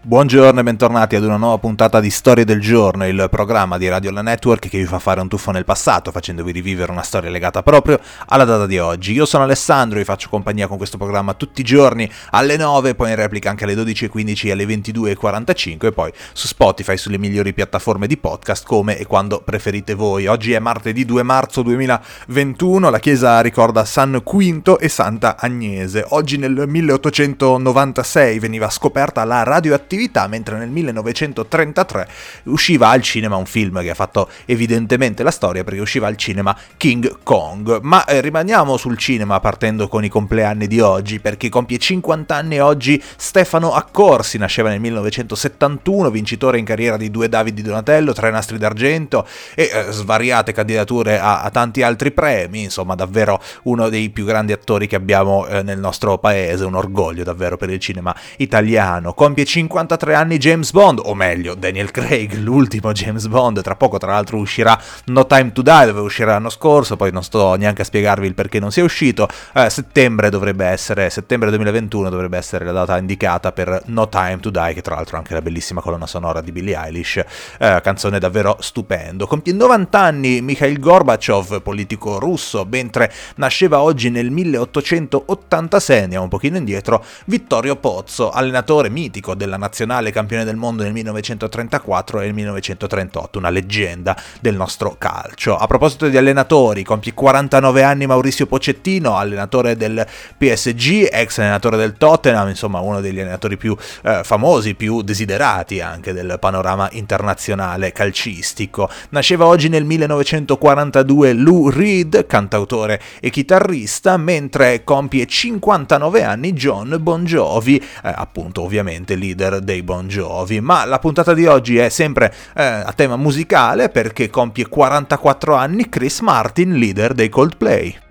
Buongiorno e bentornati ad una nuova puntata di Storie del Giorno, il programma di Radio La Network che vi fa fare un tuffo nel passato, facendovi rivivere una storia legata proprio alla data di oggi. Io sono Alessandro, vi faccio compagnia con questo programma tutti i giorni alle 9, poi in replica anche alle 12.15 e alle 22.45 e poi su Spotify, sulle migliori piattaforme di podcast come e quando preferite voi. Oggi è martedì 2 marzo 2021, la chiesa ricorda San Quinto e Santa Agnese. Oggi nel 1896 veniva scoperta la radioattività attività, mentre nel 1933 usciva al cinema un film che ha fatto evidentemente la storia perché usciva al cinema King Kong. Ma eh, rimaniamo sul cinema partendo con i compleanni di oggi perché compie 50 anni oggi Stefano Accorsi, nasceva nel 1971, vincitore in carriera di due Davidi Donatello, tre nastri d'argento e eh, svariate candidature a, a, tanti altri premi, insomma davvero uno dei più grandi attori che abbiamo eh, nel nostro paese, un orgoglio davvero per il cinema italiano. Compie 50 53 anni James Bond, o meglio Daniel Craig, l'ultimo James Bond, tra poco tra l'altro uscirà No Time to Die, dove uscirà l'anno scorso, poi non sto neanche a spiegarvi il perché non sia uscito, eh, settembre dovrebbe essere, settembre 2021 dovrebbe essere la data indicata per No Time to Die, che tra l'altro è anche la bellissima colonna sonora di Billie Eilish, eh, canzone davvero stupendo. Compie 90 anni Mikhail Gorbachev, politico russo, mentre nasceva oggi nel 1886, andiamo un pochino indietro, Vittorio Pozzo, allenatore mitico della nazionale nazionale campione del mondo nel 1934 e nel 1938, una leggenda del nostro calcio. A proposito di allenatori, compie 49 anni Maurizio Pocettino, allenatore del PSG, ex allenatore del Tottenham, insomma uno degli allenatori più eh, famosi, più desiderati anche del panorama internazionale calcistico. Nasceva oggi nel 1942 Lou Reed, cantautore e chitarrista, mentre compie 59 anni John Bon Jovi, eh, appunto ovviamente leader dei Bon Jovi, ma la puntata di oggi è sempre eh, a tema musicale perché compie 44 anni Chris Martin, leader dei Coldplay.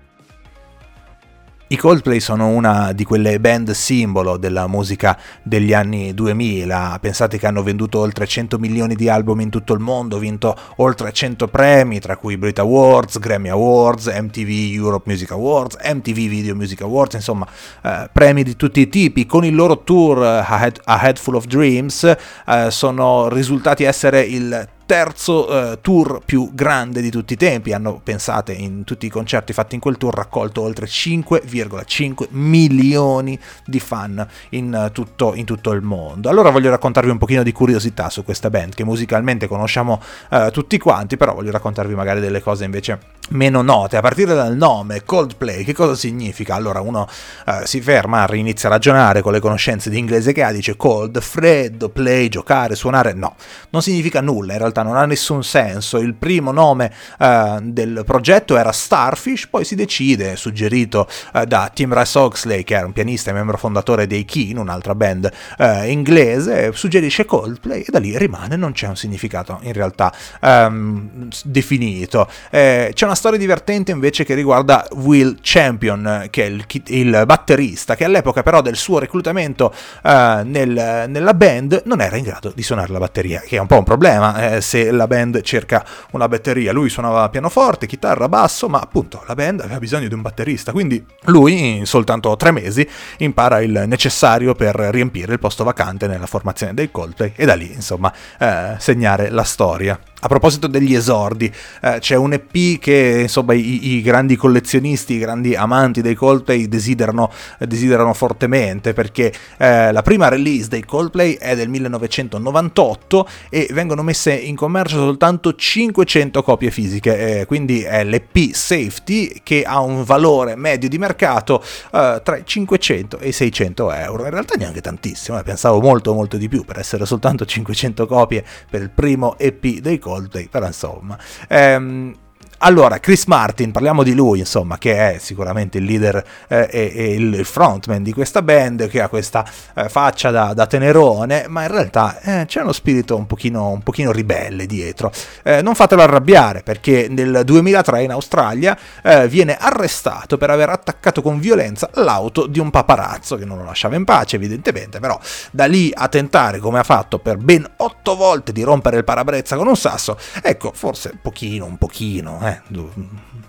I Coldplay sono una di quelle band simbolo della musica degli anni 2000. Pensate che hanno venduto oltre 100 milioni di album in tutto il mondo, vinto oltre 100 premi, tra cui Brit Awards, Grammy Awards, MTV Europe Music Awards, MTV Video Music Awards, insomma, eh, premi di tutti i tipi. Con il loro tour A Head, A Head Full of Dreams eh, sono risultati essere il terzo eh, tour più grande di tutti i tempi. Hanno, pensate, in tutti i concerti fatti in quel tour raccolto oltre 5,5 milioni di fan in tutto, in tutto, il mondo. Allora voglio raccontarvi un pochino di curiosità su questa band che musicalmente conosciamo eh, tutti quanti, però voglio raccontarvi magari delle cose invece meno note, a partire dal nome Coldplay, che cosa significa? Allora uno eh, si ferma, inizia a ragionare con le conoscenze di inglese che ha, dice cold, freddo, play, giocare, suonare, no, non significa nulla, in realtà non ha nessun senso. Il primo nome uh, del progetto era Starfish, poi si decide, suggerito uh, da Tim Rice Oxley, che era un pianista e membro fondatore dei Keen, un'altra band uh, inglese, suggerisce Coldplay e da lì rimane, non c'è un significato in realtà um, definito. Eh, c'è una storia divertente invece che riguarda Will Champion, che è il, il batterista, che all'epoca però del suo reclutamento nel, nella band non era in grado di suonare la batteria, che è un po' un problema. Eh, se la band cerca una batteria. Lui suonava pianoforte, chitarra, basso, ma appunto la band aveva bisogno di un batterista, quindi lui in soltanto tre mesi impara il necessario per riempire il posto vacante nella formazione dei Coldplay e da lì insomma eh, segnare la storia. A proposito degli esordi, eh, c'è un EP che insomma i, i, grandi collezionisti, i grandi amanti dei Coldplay desiderano, desiderano fortemente perché eh, la prima release dei Coldplay è del 1998 e vengono messe in commercio soltanto 500 copie fisiche, eh, quindi è l'EP Safety che ha un valore medio di mercato eh, tra i 500 e i 600 euro. In realtà neanche tantissimo, eh, pensavo molto molto di più per essere soltanto 500 copie per il primo EP dei Coldplay Coldplay, però insomma. Ehm, allora, Chris Martin, parliamo di lui, insomma, che è sicuramente il leader eh, e, e, il frontman di questa band, che ha questa eh, faccia da, da, tenerone, ma in realtà eh, c'è uno spirito un pochino, un pochino ribelle dietro. Eh, non fatelo arrabbiare, perché nel 2003 in Australia eh, viene arrestato per aver attaccato con violenza l'auto di un paparazzo, che non lo lasciava in pace evidentemente, però da lì a tentare, come ha fatto per ben otto volte, di rompere il parabrezza con un sasso, ecco, forse un pochino, un pochino, eh,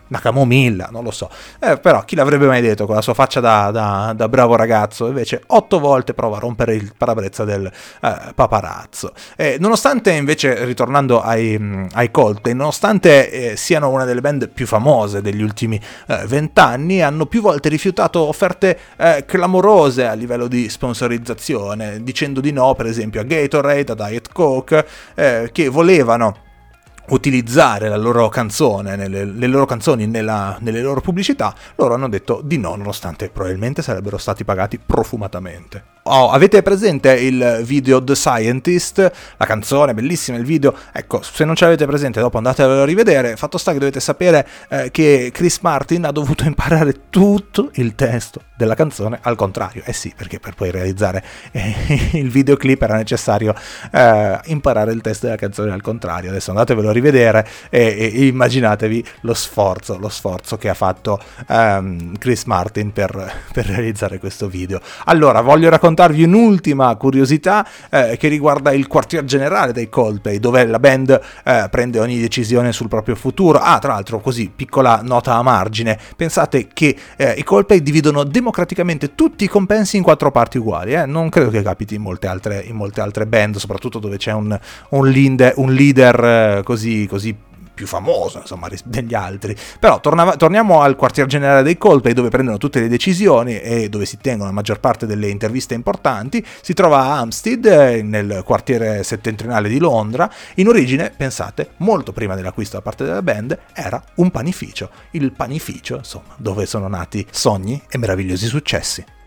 una camomilla, non lo so. Eh, però chi l'avrebbe mai detto con la sua faccia da, da, da bravo ragazzo? Invece otto volte prova a rompere il parabrezza del eh, paparazzo. Eh, nonostante invece, ritornando ai, ai Coldplay, nonostante eh, siano una delle band più famose degli ultimi eh, vent'anni, hanno più volte rifiutato offerte eh, clamorose a livello di sponsorizzazione, dicendo di no per esempio a Gatorade, a Diet Coke, che volevano utilizzare la loro canzone, nelle, le loro canzoni nella, nelle loro pubblicità, loro hanno detto di no, nonostante probabilmente sarebbero stati pagati profumatamente. Oh, avete presente il video The Scientist? La canzone, bellissima il video. Ecco, se non ce l'avete presente, dopo andatelo a rivedere. Fatto sta che dovete sapere eh, che Chris Martin ha dovuto imparare tutto il testo della canzone al contrario. Eh sì, perché per poi realizzare eh, il videoclip era necessario eh, imparare il testo della canzone al contrario. Adesso andatevelo a rivedere e, e immaginatevi lo sforzo, lo sforzo che ha fatto um, Chris Martin per, per realizzare questo video. Allora, voglio raccontare raccontarvi un'ultima curiosità eh, che riguarda il quartier generale dei Coldplay, dove la band eh, prende ogni decisione sul proprio futuro. Ah, tra l'altro, così, piccola nota a margine, pensate che eh, i Coldplay dividono democraticamente tutti i compensi in quattro parti uguali. Eh. Non credo che capiti in molte altre, in molte altre band, soprattutto dove c'è un, un, leader, un leader eh, così, così più famoso insomma degli altri. Però tornava, torniamo al quartier generale dei Coldplay dove prendono tutte le decisioni e dove si tengono la maggior parte delle interviste importanti. Si trova a Hampstead eh, nel quartiere settentrionale di Londra. In origine pensate molto prima dell'acquisto da parte della band era un panificio. Il panificio insomma dove sono nati sogni e meravigliosi successi